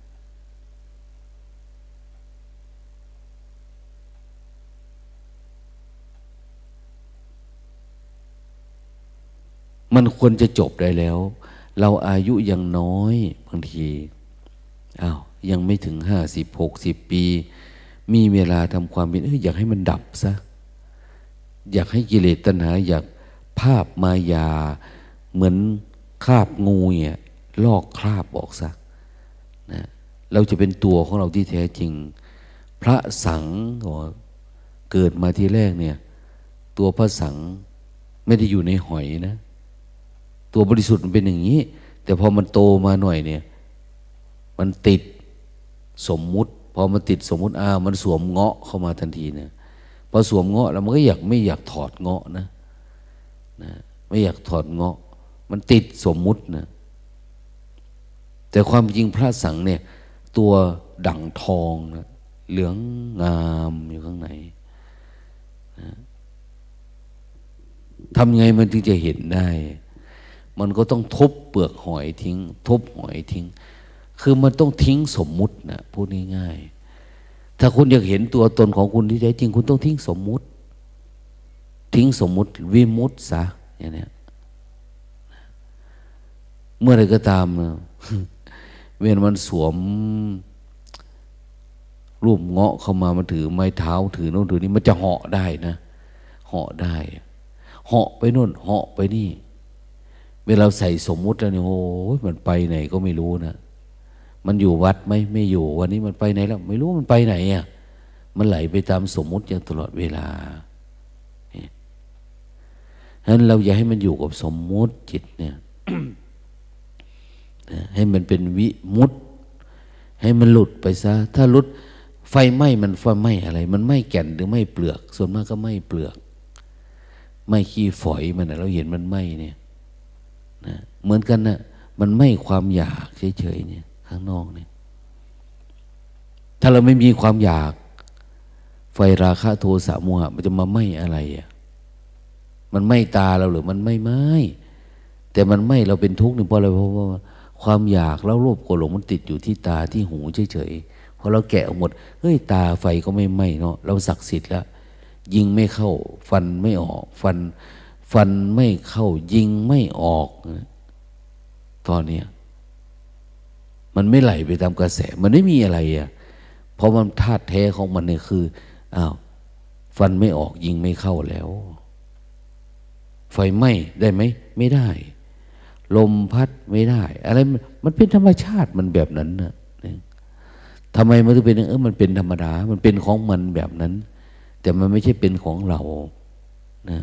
มันควรจะจบได้แล้ว เราอายุยังน้อยบางทีอา้าว ยังไม่ถึงห้าสิบหกสิบปี มีเวลาทำความเป็นอยากให้มันดับซะ อยากให้กิเลสตัณหา อยากภาพมายา เหมือนคราบงูเนี่ยลอกคราบออกซะนะเราจะเป็นตัวของเราที่แท้จริง พระสังเกิดมาทีแรกเนี่ย ตัวพระสังไม่ได้อยู่ในหอยนะ ตัวบริสุทธิ์มันเป็นอย่างนี้ แต่พอมันโตมาหน่อยเนี่ย มันติด สมมุติ พอมันติดสมมุติอ้ามันสวมเงาะเข้ามาทันทีเนี่ยพอสวมเงาะแล้วมันก็อยากไม่อยากถอดเงาะนะนะไม่อยากถอดเงาะ มันติดสมมุตินะแต่ความจริงพระสังเนี่ย ตัวดั่งทองนะเหลืองงามอยู่ข้างในทำไงมันถึงจะเห็นได้ มันก็ต้องทุบเปลือกหอยทิ้ง ทุบหอยทิ้ง คือมันต้องทิ้งสมมุตินะพูดง่ายๆถ้าคุณอยากเห็นตัวตนของคุณที่แท้จริง คุณต้องทิ้งสมมุติ ทิ้งสมมุติวิมุตซะอย่างนี้เมื่อไรก็ตามเวียนมันสวม รูปเงาะเข้ามามันถือไม้เท้าถือโน่นถือนี่มันจะเหาะได้นะเหาะได้เหาะไปโน่นเหาะไปนี่ เวลาใส่สมมุติแล้วเนี่ยโอ้ยมันไปไหนก็ไม่รู้นะ มันอยู่วัดไหมไม่อยู่ วันนี้มันไปไหนแล้วไม่รู้มันไปไหนอะมันไหลไปตามสมมุติอย่างตลอดเวลาฉะนั้นเราอย่าให้มันอยู่กับสมมุติจิตเนี่ยให้มันเป็นวิมุตให้มันหลุดไปซะ ถ้าหลุดไฟไหม้มันไฟไหม้อะไร มันไหม้แก่นหรือไหม้เปลือก ส่วนมากก็ไหม้เปลือกไหม้ขี้ฝอยมันเราเห็นมันไหม้เนี่ยนะเหมือนกันนะมันไหม้ความอยากเฉยๆเนี่ย ข้างนอกเนี่ย ถ้าเราไม่มีความอยาก ไฟราคะโทสะโมหะมันจะมาไหม้อะไรอะ มันไหม้ตาเราหรือมันไม่ไหม้แต่มันไหม้เราเป็นทุกข์นี่เพราะอะไรเพราะว่าความอยากแล้วโลภโกรธหลงมันติดอยู่ที่ตาที่หูเฉยๆพอเราแกะออกหมดเฮ้ยตาไฟก็ไม่ไหม้เนาะเราศักดิ์สิทธิ์แล้วยิงไม่เข้า ฟันไม่ออก ฟัน ฟันไม่เข้า ยิงไม่ออก ตอนเนี้ย มันไม่ไหลไปตามกระแส มันไม่มีอะไรอะ เพราะมันธาตุแท้ของมันเนี่ยคืออ้าวฟันไม่ออกยิงไม่เข้าแล้ว ไฟไหม้ได้ไหมไม่ได้ ลมพัดไม่ได้ อะไรมันเป็นธรรมชาติมันแบบนั้นนะทำไมมันถึงเป็นเออมันเป็นธรรมดา มันเป็นของมันแบบนั้น แต่มันไม่ใช่เป็นของเรานะ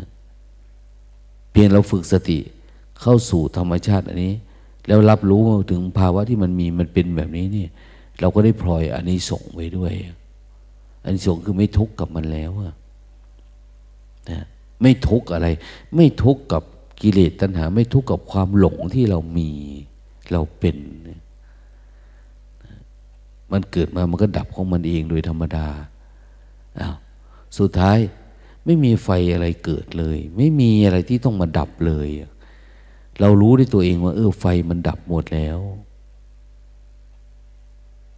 เพียงเราฝึกสติเข้าสู่ธรรมชาติอันนี้ แล้วรับรู้ถึงภาวะที่มันมีมันเป็นแบบนี้เนี่ยเราก็ได้พลอยอันนี้ส่งไว้ด้วย อันนี้ส่งคือไม่ทุกข์กับมันแล้วนะไม่ทุกข์อะไร ไม่ทุกข์กับกิเลสตัณหา ไม่ทุกข์กับความหลงที่เรามีเราเป็น มันเกิดมามันก็ดับของมันเองโดยธรรมดาอ้าวสุดท้ายไม่มีไฟอะไรเกิดเลย ไม่มีอะไรที่ต้องมาดับเลย เรารู้ด้วยตัวเองว่า เออไฟมันดับหมดแล้ว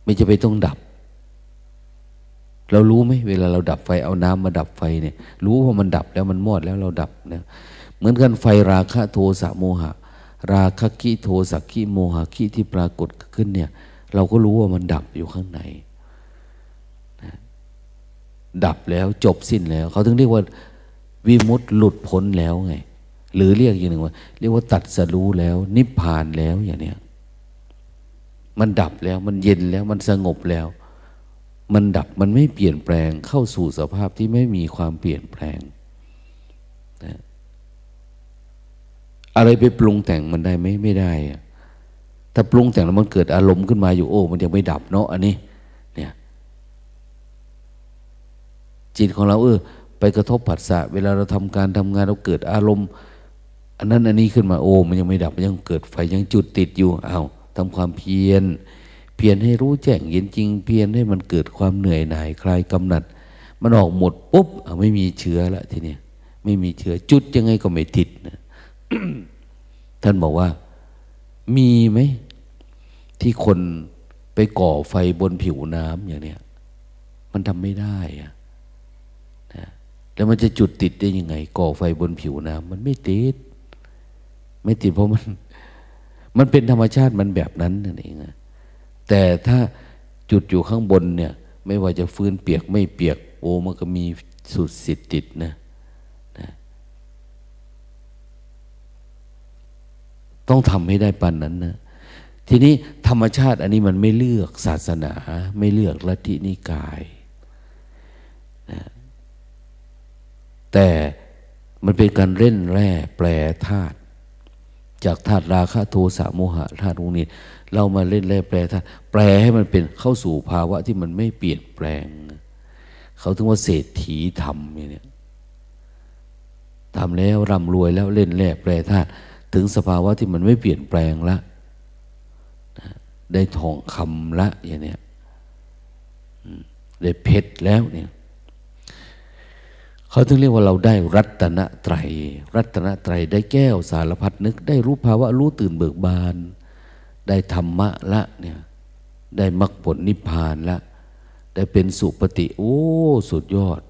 ไม่จะไปต้องดับ เรารู้ไหมเวลาเราดับไฟเอาน้ำมาดับไฟเนี่ย รู้ว่ามันดับแล้วมันมอดแล้วเราดับเนี่ยเหมือนกันไฟราคะโทสะโมหะ ราคะกิโทสะกิโมหะกิที่ปรากฏขึ้นเนี่ย เราก็รู้ว่ามันดับอยู่ข้างในนะดับแล้วจบสิ้นแล้ว เขาถึงเรียกว่าวิมุตต์หลุดพ้นแล้วไง หรือเรียกอย่างหนึ่งว่า เรียกว่าตัดสรู้แล้ว นิพพานแล้วอย่างเนี้ยมันดับแล้วมันเย็นแล้วมันสงบแล้ว มันดับมันไม่เปลี่ยนแปลงเข้าสู่สภาพที่ไม่มีความเปลี่ยนแปลงนะอะไรไปปรุงแต่งมันได้ไหมไม่ได้อะถ้าปรุงแต่งแล้วมันเกิดอารมณ์ขึ้นมาอยู่โอ้ มันยังไม่ดับเนาะอันนี้เนี่ยจิตของเราเออไปกระทบผัสสะเวลาเราทำการทำงานเราเกิดอารมณ์ อันนั้นอันนี้ขึ้นมาโอ้มันยังไม่ดับมันยังเกิดไฟยังจุดติดอยู่เอา้าทำความเพียร เพียรให้รู้แจ้งเห็นจริง เพียรให้มันเกิดความเหนื่อยหน่ายคลายกำหนัด มันออกหมดปุ๊บเอาไม่มีเชื้อละทีนี้ไม่มีเชื้อจุดยังไงก็ไม่ติดนะท่านบอกว่า มีไหมที่คนไปก่อไฟบนผิวน้ำอย่างเนี้ยมันทำไม่ได้อะนะแล้วมันจะจุดติดได้ยังไง ก่อไฟบนผิวน้ำมันไม่ติด ไม่ติดเพราะมัน มันเป็นธรรมชาติมันแบบนั้นนั่นเองแต่ถ้าจุดอยู่ข้างบนเนี่ย ไม่ว่าจะฟื้นเปียกไม่เปียก โอ้มันก็มีสุดสิทธิ์ติดนะ ต้องทำให้ได้ปันนั้นนะทีนี้ธรรมชาติอันนี้มันไม่เลือกศาสนา ไม่เลือกลัทธินิกายนะแต่มันเป็นการเล่นแร่แปลธาตุ จากธาตุราคะโทสะโมหะธาตุนี้เรามาเล่นแร่แปลธาตุแปลให้มันเป็นเข้าสู่ภาวะที่มันไม่เปลี่ยนแปลง เขาถึงว่าเศรษฐีทำเนี่ยทำแล้วร่ำรวยแล้วเล่นแร่แปลธาตุถึงสภาวะที่มันไม่เปลี่ยนแปลงละได้ทองคำละอย่างเนี้ยได้เพชรแล้วเนี่ย เขาถึงเรียกว่าเราได้รัตนไตรรัตนไตรได้แก้วสารพัดนึก ได้รู้ภาวะรู้ตื่นเบิกบาน ได้ธรรมะละเนี่ยได้มรรคผลนิพพานละ ได้เป็นสุปฏิโอ้สุดยอด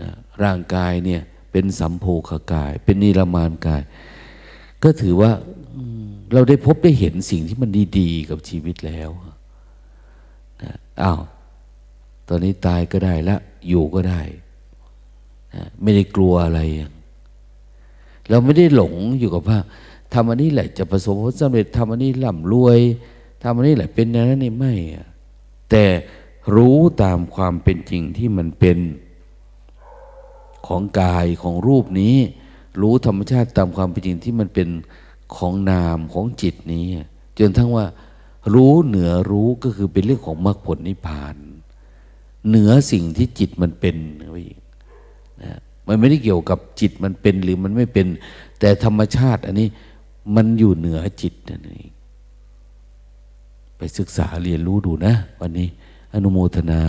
นะร่างกายเนี่ยเป็นสัมโพคกาย เป็นนิรมานกาย ก็ถือว่าเราได้พบได้เห็นสิ่งที่มันดีๆ กับชีวิตแล้วนะอ้าว ตอนนี้ตายก็ได้ละ อยู่ก็ได้ ไม่ได้กลัวอะไร เราไม่ได้หลงอยู่กับว่าทำอันนี้แหละจะประสบผลสำเร็จทำอันนี้ร่ำรวยทำอันนี้แหละเป็นอย่างนั้นนี่ไม่แต่รู้ตามความเป็นจริงที่มันเป็นของกายของรูปนี้ รู้ธรรมชาติตามความเป็นจริงที่มันเป็นของนามของจิตนี้ จนทั้งว่ารู้เหนือรู้ก็คือเป็นเรื่องของมรรคผลนิพพาน เหนือสิ่งที่จิตมันเป็น นะมันไม่ได้เกี่ยวกับจิตมันเป็นหรือมันไม่เป็น แต่ธรรมชาติ อันนี้มันอยู่เหนือจิตนั่นเองไปศึกษาเรียนรู้ดูนะ วันนี้อนุโมทนา